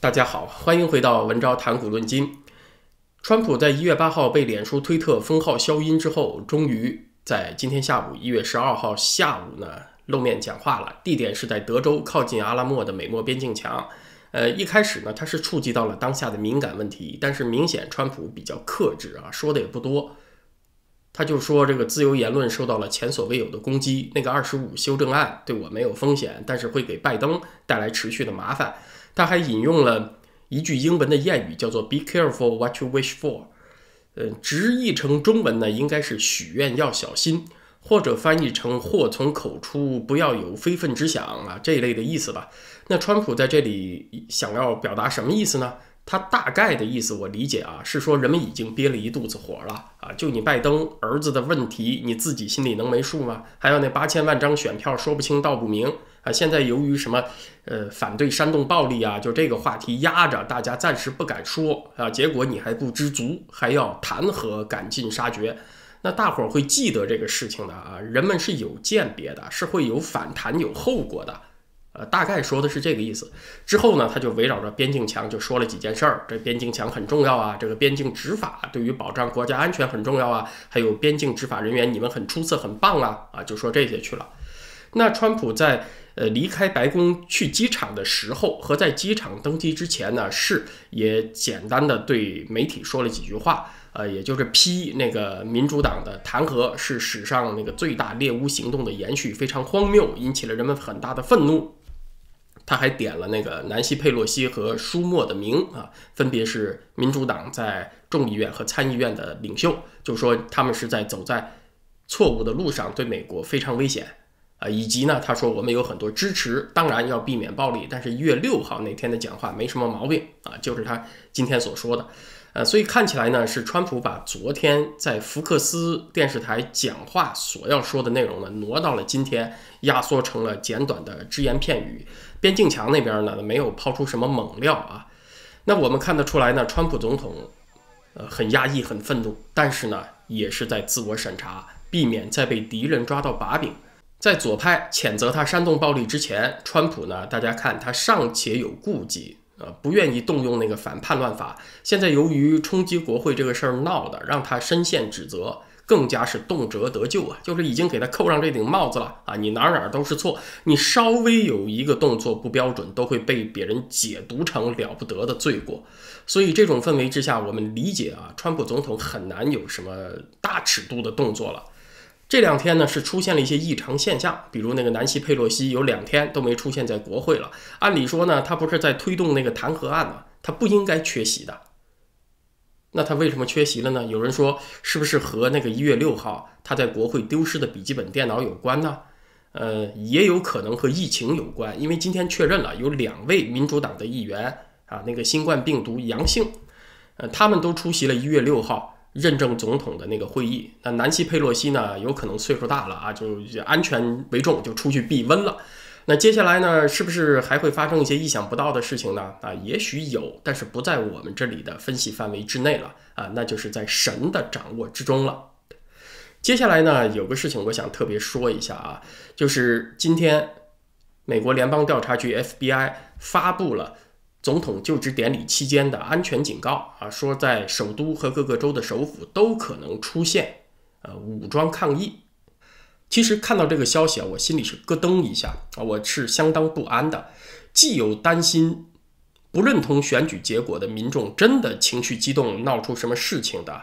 大家好，欢迎回到文昭谈股论金。川普在一月八号被脸书、推特封号消音之后，终于在今天下午一月十二号下午呢露面讲话了。地点是在德州靠近阿拉莫的美墨边境墙。呃，一开始呢，他是触及到了当下的敏感问题，但是明显川普比较克制啊，说的也不多。他就说这个自由言论受到了前所未有的攻击。那个二十五修正案对我没有风险，但是会给拜登带来持续的麻烦。他还引用了一句英文的谚语，叫做 “Be careful what you wish for”，呃，直译成中文呢，应该是“许愿要小心”，或者翻译成“祸从口出，不要有非分之想”啊这一类的意思吧。那川普在这里想要表达什么意思呢？他大概的意思我理解啊，是说人们已经憋了一肚子火了啊，就你拜登儿子的问题，你自己心里能没数吗？还有那八千万张选票说不清道不明现在由于什么呃反对煽动暴力啊，就这个话题压着，大家暂时不敢说啊，结果你还不知足，还要弹劾赶尽杀绝，那大伙儿会记得这个事情的啊，人们是有鉴别的，是会有反弹有后果的。呃，大概说的是这个意思。之后呢，他就围绕着边境墙就说了几件事儿。这边境墙很重要啊，这个边境执法对于保障国家安全很重要啊。还有边境执法人员，你们很出色，很棒啊啊，就说这些去了。那川普在呃离开白宫去机场的时候，和在机场登机之前呢，是也简单的对媒体说了几句话。呃，也就是批那个民主党的弹劾是史上那个最大猎巫行动的延续，非常荒谬，引起了人们很大的愤怒。他还点了那个南希·佩洛西和舒默的名啊，分别是民主党在众议院和参议院的领袖，就说他们是在走在错误的路上，对美国非常危险啊。以及呢，他说我们有很多支持，当然要避免暴力。但是一月六号那天的讲话没什么毛病啊，就是他今天所说的。呃，所以看起来呢，是川普把昨天在福克斯电视台讲话所要说的内容呢，挪到了今天，压缩成了简短的只言片语。边境墙那边呢，没有抛出什么猛料啊。那我们看得出来呢，川普总统，呃，很压抑，很愤怒，但是呢，也是在自我审查，避免再被敌人抓到把柄。在左派谴责他煽动暴力之前，川普呢，大家看他尚且有顾忌。呃，不愿意动用那个反叛乱法。现在由于冲击国会这个事儿闹的，让他深陷指责，更加是动辄得咎啊！就是已经给他扣上这顶帽子了啊！你哪哪都是错，你稍微有一个动作不标准，都会被别人解读成了不得的罪过。所以这种氛围之下，我们理解啊，川普总统很难有什么大尺度的动作了。这两天呢是出现了一些异常现象，比如那个南希·佩洛西有两天都没出现在国会了。按理说呢，他不是在推动那个弹劾案吗？他不应该缺席的。那他为什么缺席了呢？有人说是不是和那个一月六号他在国会丢失的笔记本电脑有关呢？呃，也有可能和疫情有关，因为今天确认了有两位民主党的议员啊，那个新冠病毒阳性，呃，他们都出席了一月六号。认证总统的那个会议，那南希·佩洛西呢？有可能岁数大了啊，就安全为重，就出去避温了。那接下来呢，是不是还会发生一些意想不到的事情呢？啊，也许有，但是不在我们这里的分析范围之内了啊，那就是在神的掌握之中了。接下来呢，有个事情我想特别说一下啊，就是今天美国联邦调查局 FBI 发布了。总统就职典礼期间的安全警告啊，说在首都和各个州的首府都可能出现呃武装抗议。其实看到这个消息啊，我心里是咯噔一下啊，我是相当不安的。既有担心不认同选举结果的民众真的情绪激动闹出什么事情的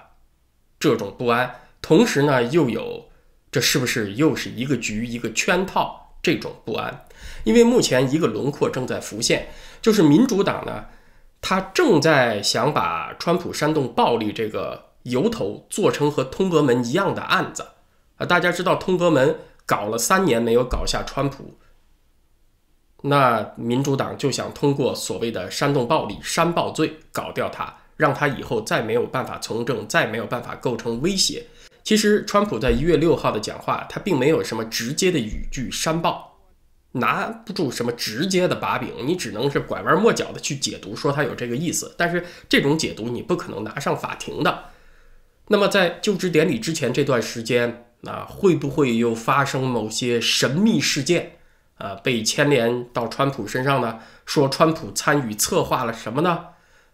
这种不安，同时呢又有这是不是又是一个局一个圈套这种不安。因为目前一个轮廓正在浮现。就是民主党呢，他正在想把川普煽动暴力这个由头做成和通俄门一样的案子啊！大家知道通俄门搞了三年没有搞下川普，那民主党就想通过所谓的煽动暴力、煽暴罪搞掉他，让他以后再没有办法从政，再没有办法构成威胁。其实川普在一月六号的讲话，他并没有什么直接的语句煽暴。拿不住什么直接的把柄，你只能是拐弯抹角的去解读，说他有这个意思。但是这种解读你不可能拿上法庭的。那么在就职典礼之前这段时间，啊，会不会又发生某些神秘事件？啊，被牵连到川普身上呢，说川普参与策划了什么呢？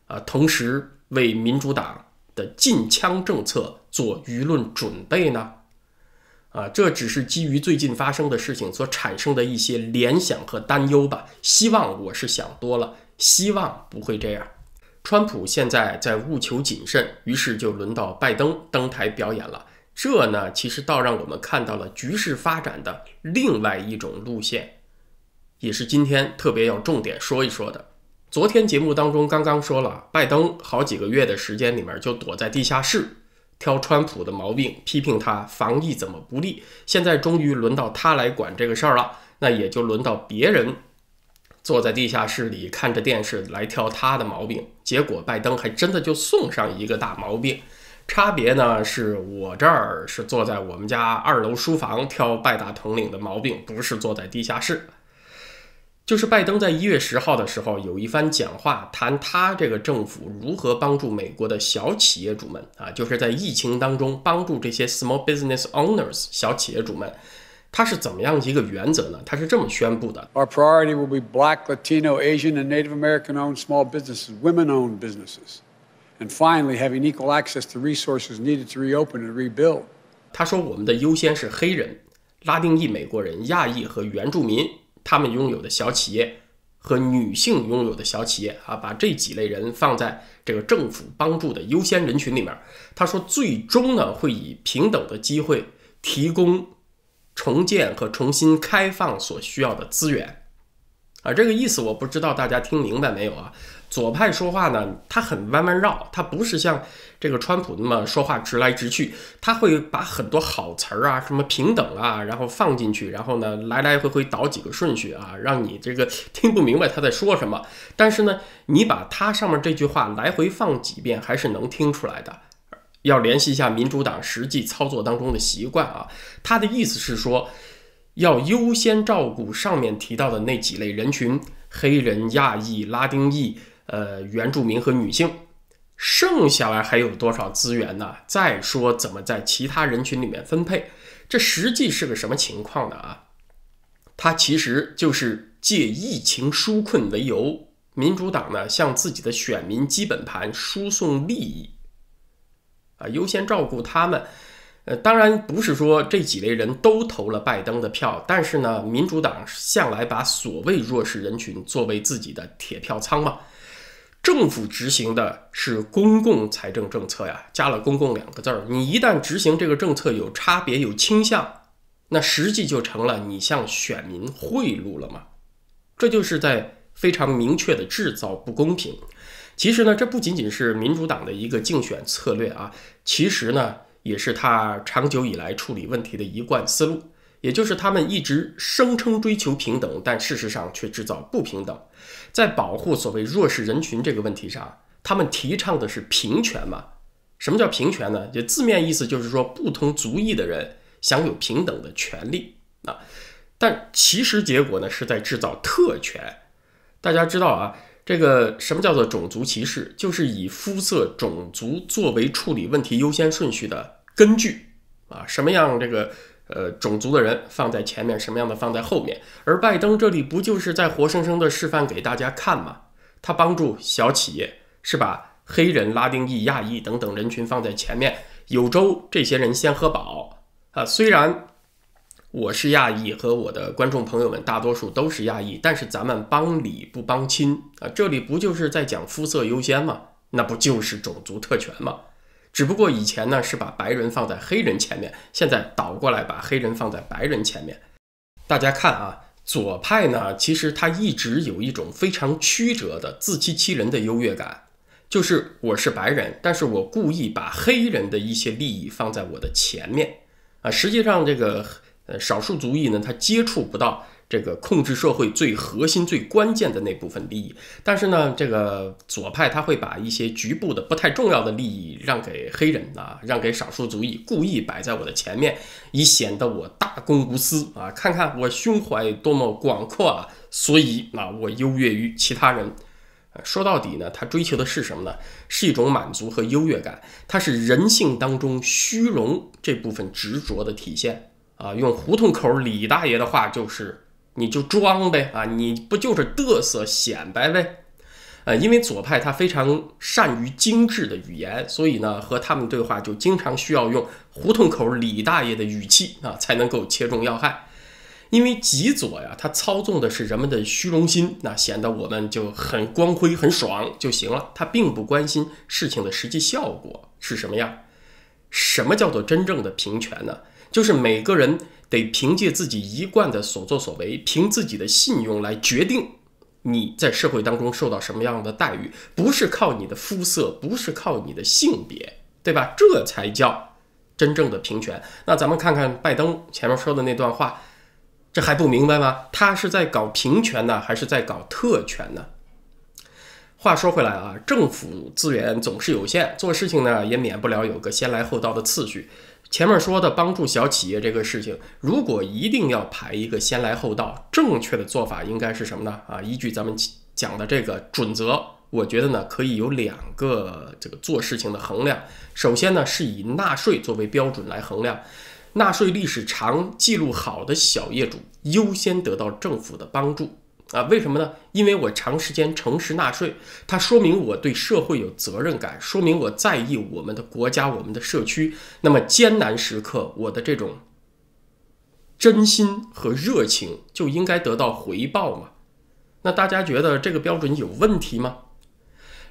啊，同时为民主党的禁枪政策做舆论准备呢？啊，这只是基于最近发生的事情所产生的一些联想和担忧吧。希望我是想多了，希望不会这样。川普现在在务求谨慎，于是就轮到拜登登台表演了。这呢，其实倒让我们看到了局势发展的另外一种路线，也是今天特别要重点说一说的。昨天节目当中刚刚说了，拜登好几个月的时间里面就躲在地下室挑川普的毛病，批评他防疫怎么不力。现在终于轮到他来管这个事儿了，那也就轮到别人。坐在地下室里看着电视来挑他的毛病，结果拜登还真的就送上一个大毛病。差别呢是我这儿是坐在我们家二楼书房挑拜大统领的毛病，不是坐在地下室。就是拜登在一月十号的时候有一番讲话，谈他这个政府如何帮助美国的小企业主们啊，就是在疫情当中帮助这些 small business owners 小企业主们。他是怎么样一个原则呢？他是这么宣布的：Our priority will be Black, Latino, Asian, and Native American-owned small businesses, women-owned businesses, and finally having equal access to resources needed to reopen and rebuild. 他说，我们的优先是黑人、拉丁裔美国人、亚裔和原住民，他们拥有的小企业和女性拥有的小企业啊，把这几类人放在这个政府帮助的优先人群里面。他说，最终呢，会以平等的机会提供。重建和重新开放所需要的资源，啊，这个意思我不知道大家听明白没有啊？左派说话呢，他很弯弯绕，他不是像这个川普那么说话直来直去，他会把很多好词儿啊，什么平等啊，然后放进去，然后呢来来回回倒几个顺序啊，让你这个听不明白他在说什么。但是呢，你把他上面这句话来回放几遍，还是能听出来的。要联系一下民主党实际操作当中的习惯啊，他的意思是说，要优先照顾上面提到的那几类人群：黑人、亚裔、拉丁裔、呃原住民和女性。剩下来还有多少资源呢？再说怎么在其他人群里面分配？这实际是个什么情况呢？啊，它其实就是借疫情纾困为由，民主党呢向自己的选民基本盘输送利益。啊，优先照顾他们，呃，当然不是说这几类人都投了拜登的票，但是呢，民主党向来把所谓弱势人群作为自己的铁票仓嘛。政府执行的是公共财政政策呀，加了“公共”两个字儿，你一旦执行这个政策有差别、有倾向，那实际就成了你向选民贿赂了嘛。这就是在非常明确的制造不公平。其实呢，这不仅仅是民主党的一个竞选策略啊，其实呢，也是他长久以来处理问题的一贯思路。也就是他们一直声称追求平等，但事实上却制造不平等。在保护所谓弱势人群这个问题上，他们提倡的是平权嘛？什么叫平权呢？就字面意思就是说，不同族裔的人享有平等的权利啊。但其实结果呢，是在制造特权。大家知道啊。这个什么叫做种族歧视？就是以肤色、种族作为处理问题优先顺序的根据啊，什么样这个呃种族的人放在前面，什么样的放在后面。而拜登这里不就是在活生生的示范给大家看吗？他帮助小企业是把黑人、拉丁裔、亚裔等等人群放在前面，有州这些人先喝饱啊，虽然。我是亚裔，和我的观众朋友们大多数都是亚裔，但是咱们帮理不帮亲啊！这里不就是在讲肤色优先吗？那不就是种族特权吗？只不过以前呢是把白人放在黑人前面，现在倒过来把黑人放在白人前面。大家看啊，左派呢其实他一直有一种非常曲折的自欺欺人的优越感，就是我是白人，但是我故意把黑人的一些利益放在我的前面啊，实际上这个。呃，少数族裔呢，他接触不到这个控制社会最核心、最关键的那部分利益。但是呢，这个左派他会把一些局部的不太重要的利益让给黑人啊，让给少数族裔，故意摆在我的前面，以显得我大公无私啊！看看我胸怀多么广阔啊！所以啊，我优越于其他人。说到底呢，他追求的是什么呢？是一种满足和优越感，它是人性当中虚荣这部分执着的体现。啊，用胡同口李大爷的话就是你就装呗啊，你不就是嘚瑟显摆呗？呃，因为左派他非常善于精致的语言，所以呢，和他们对话就经常需要用胡同口李大爷的语气啊，才能够切中要害。因为极左呀，他操纵的是人们的虚荣心，那显得我们就很光辉、很爽就行了。他并不关心事情的实际效果是什么样。什么叫做真正的平权呢？就是每个人得凭借自己一贯的所作所为，凭自己的信用来决定你在社会当中受到什么样的待遇，不是靠你的肤色，不是靠你的性别，对吧？这才叫真正的平权。那咱们看看拜登前面说的那段话。这还不明白吗？他是在搞平权呢，还是在搞特权呢？话说回来啊，政府资源总是有限，做事情呢也免不了有个先来后到的次序。前面说的帮助小企业这个事情，如果一定要排一个先来后到，正确的做法应该是什么呢？啊，依据咱们讲的这个准则，我觉得呢可以有两个这个做事情的衡量。首先呢是以纳税作为标准来衡量。纳税历史长、记录好的小业主优先得到政府的帮助啊？为什么呢？因为我长时间诚实纳税，它说明我对社会有责任感，说明我在意我们的国家、我们的社区。那么艰难时刻，我的这种真心和热情就应该得到回报嘛？那大家觉得这个标准有问题吗？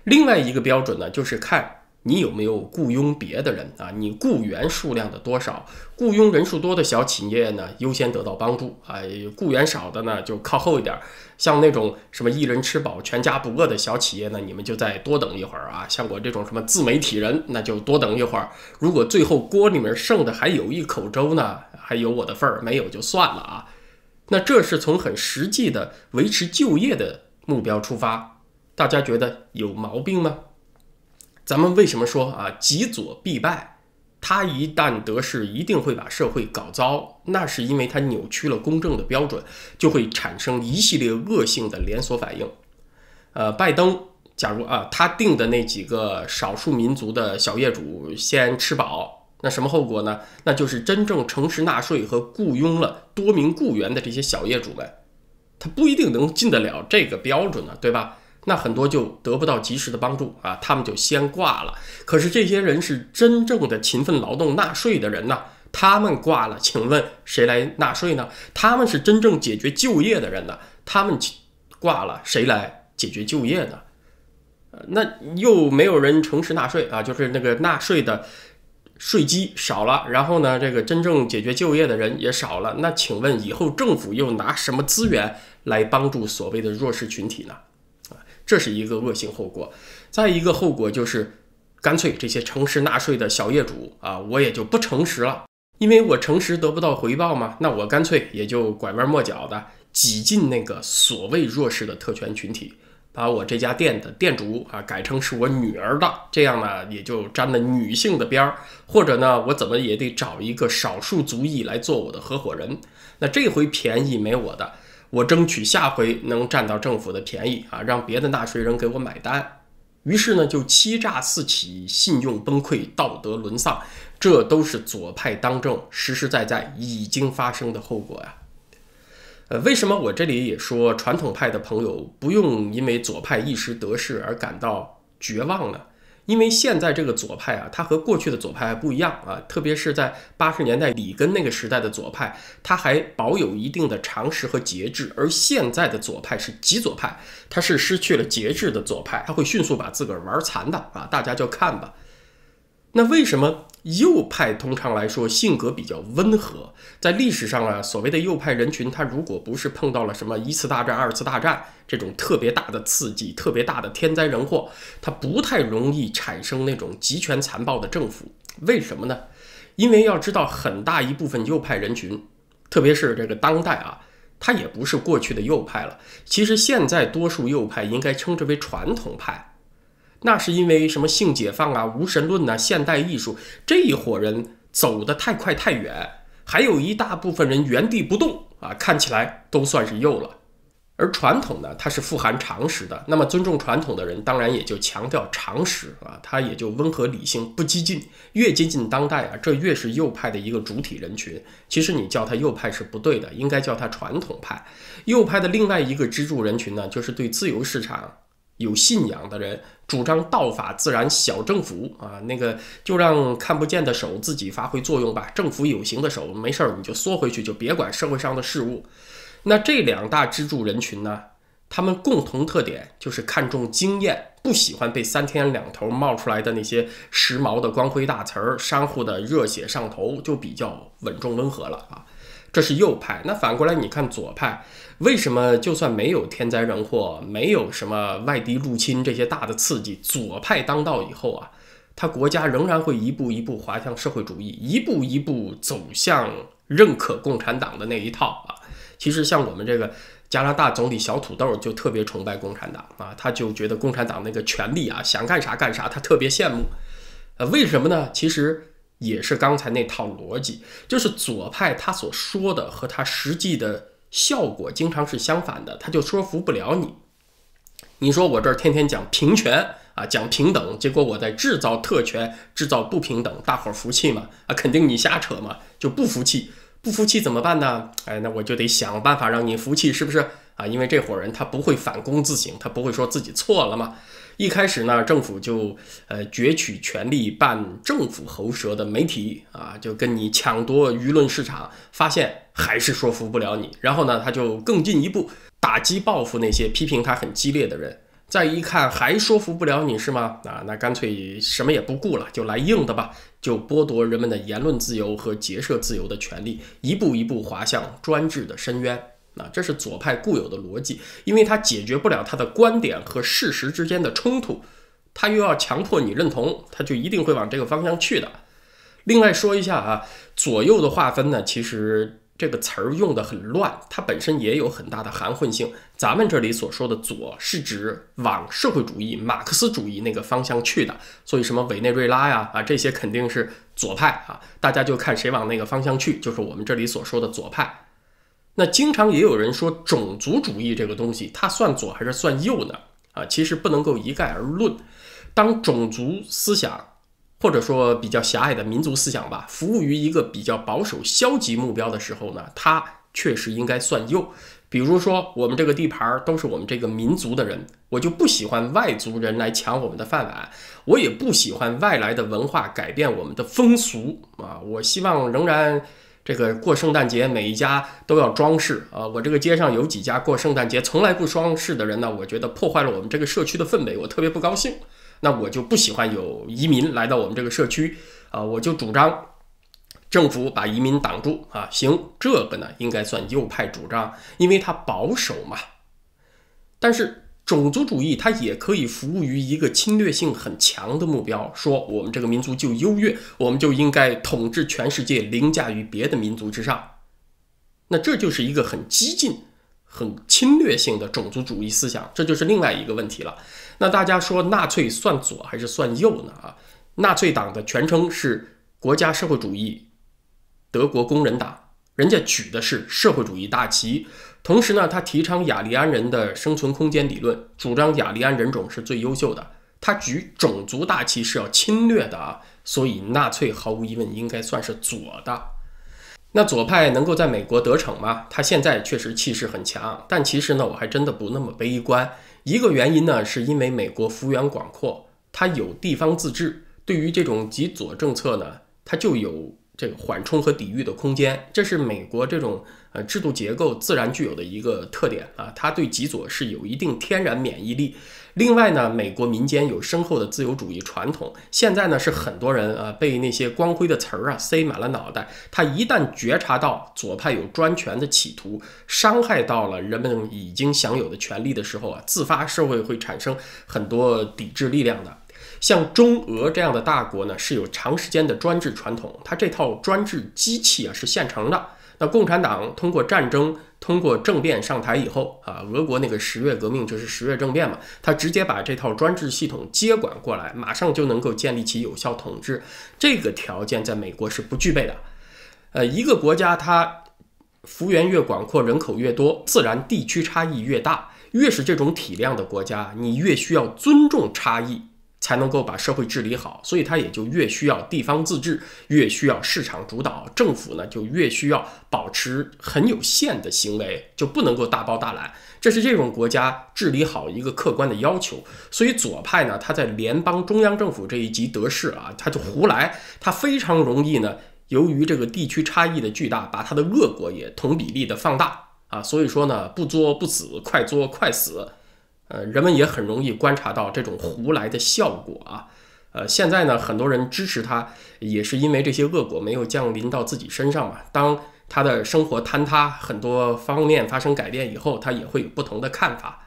另外一个标准呢，就是看。你有没有雇佣别的人啊？你雇员数量的多少？雇佣人数多的小企业呢，优先得到帮助啊；雇员少的呢，就靠后一点。像那种什么一人吃饱全家不饿的小企业呢，你们就再多等一会儿啊。像我这种什么自媒体人，那就多等一会儿。如果最后锅里面剩的还有一口粥呢，还有我的份儿，没有就算了啊。那这是从很实际的维持就业的目标出发，大家觉得有毛病吗？咱们为什么说啊，极左必败？他一旦得势，一定会把社会搞糟。那是因为他扭曲了公正的标准，就会产生一系列恶性的连锁反应。呃，拜登，假如啊，他定的那几个少数民族的小业主先吃饱，那什么后果呢？那就是真正诚实纳税和雇佣了多名雇员的这些小业主们，他不一定能进得了这个标准呢，对吧？那很多就得不到及时的帮助啊，他们就先挂了。可是这些人是真正的勤奋劳动纳税的人呐，他们挂了，请问谁来纳税呢？他们是真正解决就业的人呢，他们挂了，谁来解决就业呢？那又没有人诚实纳税啊，就是那个纳税的税基少了，然后呢，这个真正解决就业的人也少了。那请问以后政府又拿什么资源来帮助所谓的弱势群体呢？这是一个恶性后果，再一个后果就是，干脆这些诚实纳税的小业主啊，我也就不诚实了，因为我诚实得不到回报嘛，那我干脆也就拐弯抹角的挤进那个所谓弱势的特权群体，把我这家店的店主啊改成是我女儿的，这样呢也就沾了女性的边儿，或者呢我怎么也得找一个少数族裔来做我的合伙人，那这回便宜没我的。我争取下回能占到政府的便宜啊，让别的纳税人给我买单。于是呢，就欺诈四起，信用崩溃，道德沦丧，这都是左派当政实实在在已经发生的后果呀。呃，为什么我这里也说传统派的朋友不用因为左派一时得势而感到绝望呢？因为现在这个左派啊，它和过去的左派还不一样啊，特别是在八十年代里根那个时代的左派，他还保有一定的常识和节制，而现在的左派是极左派，他是失去了节制的左派，他会迅速把自个儿玩残的啊，大家就看吧。那为什么右派通常来说性格比较温和？在历史上啊，所谓的右派人群，他如果不是碰到了什么一次大战、二次大战这种特别大的刺激、特别大的天灾人祸，他不太容易产生那种极权残暴的政府。为什么呢？因为要知道，很大一部分右派人群，特别是这个当代啊，他也不是过去的右派了。其实现在多数右派应该称之为传统派。那是因为什么性解放啊、无神论呐、现代艺术这一伙人走得太快太远，还有一大部分人原地不动啊，看起来都算是右了。而传统呢，它是富含常识的。那么尊重传统的人，当然也就强调常识啊，他也就温和理性，不激进。越接近当代啊，这越是右派的一个主体人群。其实你叫他右派是不对的，应该叫他传统派。右派的另外一个支柱人群呢，就是对自由市场有信仰的人，主张道法自然、小政府啊，那个就让看不见的手自己发挥作用吧。政府有形的手没事儿你就缩回去，就别管社会上的事物。那这两大支柱人群呢？他们共同特点就是看重经验，不喜欢被三天两头冒出来的那些时髦的光辉大词儿、商户的热血上头，就比较稳重温和了啊。这是右派。那反过来你看左派，为什么就算没有天灾人祸，没有什么外敌入侵这些大的刺激，左派当道以后啊，他国家仍然会一步一步滑向社会主义，一步一步走向认可共产党的那一套啊。其实像我们这个加拿大总理小土豆就特别崇拜共产党啊，他就觉得共产党那个权力啊，想干啥干啥，他特别羡慕。呃，为什么呢？其实也是刚才那套逻辑，就是左派他所说的和他实际的效果经常是相反的，他就说服不了你。你说我这儿天天讲平权啊，讲平等，结果我在制造特权，制造不平等，大伙儿服气吗？啊，肯定你瞎扯嘛，就不服气。不服气怎么办呢？哎，那我就得想办法让你服气，是不是啊？因为这伙人他不会反躬自省，他不会说自己错了嘛。一开始呢，政府就呃攫取权力办政府喉舌的媒体啊，就跟你抢夺舆论市场，发现还是说服不了你。然后呢，他就更进一步打击报复那些批评他很激烈的人。再一看还说服不了你是吗？啊，那干脆什么也不顾了，就来硬的吧，就剥夺人们的言论自由和结社自由的权利，一步一步滑向专制的深渊。啊，这是左派固有的逻辑，因为他解决不了他的观点和事实之间的冲突，他又要强迫你认同，他就一定会往这个方向去的。另外说一下啊，左右的划分呢，其实。这个词儿用的很乱，它本身也有很大的含混性。咱们这里所说的“左”是指往社会主义、马克思主义那个方向去的，所以什么委内瑞拉呀啊这些肯定是左派啊。大家就看谁往那个方向去，就是我们这里所说的左派。那经常也有人说种族主义这个东西，它算左还是算右呢？啊，其实不能够一概而论。当种族思想。或者说比较狭隘的民族思想吧，服务于一个比较保守消极目标的时候呢，它确实应该算右。比如说，我们这个地盘都是我们这个民族的人，我就不喜欢外族人来抢我们的饭碗，我也不喜欢外来的文化改变我们的风俗啊。我希望仍然这个过圣诞节每一家都要装饰啊。我这个街上有几家过圣诞节从来不装饰的人呢，我觉得破坏了我们这个社区的氛围，我特别不高兴。那我就不喜欢有移民来到我们这个社区啊！我就主张政府把移民挡住啊！行，这个呢应该算右派主张，因为它保守嘛。但是种族主义它也可以服务于一个侵略性很强的目标，说我们这个民族就优越，我们就应该统治全世界，凌驾于别的民族之上。那这就是一个很激进、很侵略性的种族主义思想，这就是另外一个问题了。那大家说纳粹算左还是算右呢？啊，纳粹党的全称是国家社会主义德国工人党，人家举的是社会主义大旗，同时呢，他提倡雅利安人的生存空间理论，主张雅利安人种是最优秀的。他举种族大旗是要侵略的啊，所以纳粹毫无疑问应该算是左的。那左派能够在美国得逞吗？他现在确实气势很强，但其实呢，我还真的不那么悲观。一个原因呢，是因为美国幅员广阔，它有地方自治，对于这种极左政策呢，它就有这个缓冲和抵御的空间，这是美国这种呃制度结构自然具有的一个特点啊，它对极左是有一定天然免疫力。另外呢，美国民间有深厚的自由主义传统。现在呢，是很多人啊被那些光辉的词儿啊塞满了脑袋。他一旦觉察到左派有专权的企图，伤害到了人们已经享有的权利的时候啊，自发社会会产生很多抵制力量的。像中俄这样的大国呢，是有长时间的专制传统，它这套专制机器啊是现成的。那共产党通过战争。通过政变上台以后啊，俄国那个十月革命就是十月政变嘛，他直接把这套专制系统接管过来，马上就能够建立起有效统治。这个条件在美国是不具备的。呃，一个国家它幅员越广阔，人口越多，自然地区差异越大。越是这种体量的国家，你越需要尊重差异。才能够把社会治理好，所以它也就越需要地方自治，越需要市场主导，政府呢就越需要保持很有限的行为，就不能够大包大揽。这是这种国家治理好一个客观的要求。所以左派呢，他在联邦中央政府这一级得势啊，他就胡来，他非常容易呢，由于这个地区差异的巨大，把他的恶果也同比例的放大啊。所以说呢，不作不死，快作快死。呃，人们也很容易观察到这种胡来的效果啊。呃，现在呢，很多人支持他，也是因为这些恶果没有降临到自己身上嘛。当他的生活坍塌，很多方面发生改变以后，他也会有不同的看法。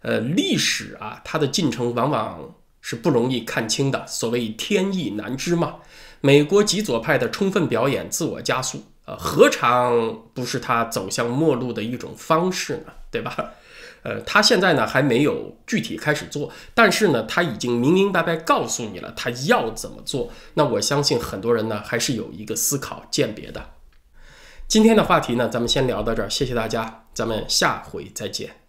呃，历史啊，它的进程往往是不容易看清的。所谓天意难知嘛。美国极左派的充分表演、自我加速，呃，何尝不是他走向末路的一种方式呢？对吧？呃，他现在呢还没有具体开始做，但是呢，他已经明明白白告诉你了他要怎么做。那我相信很多人呢还是有一个思考鉴别的。今天的话题呢，咱们先聊到这儿，谢谢大家，咱们下回再见。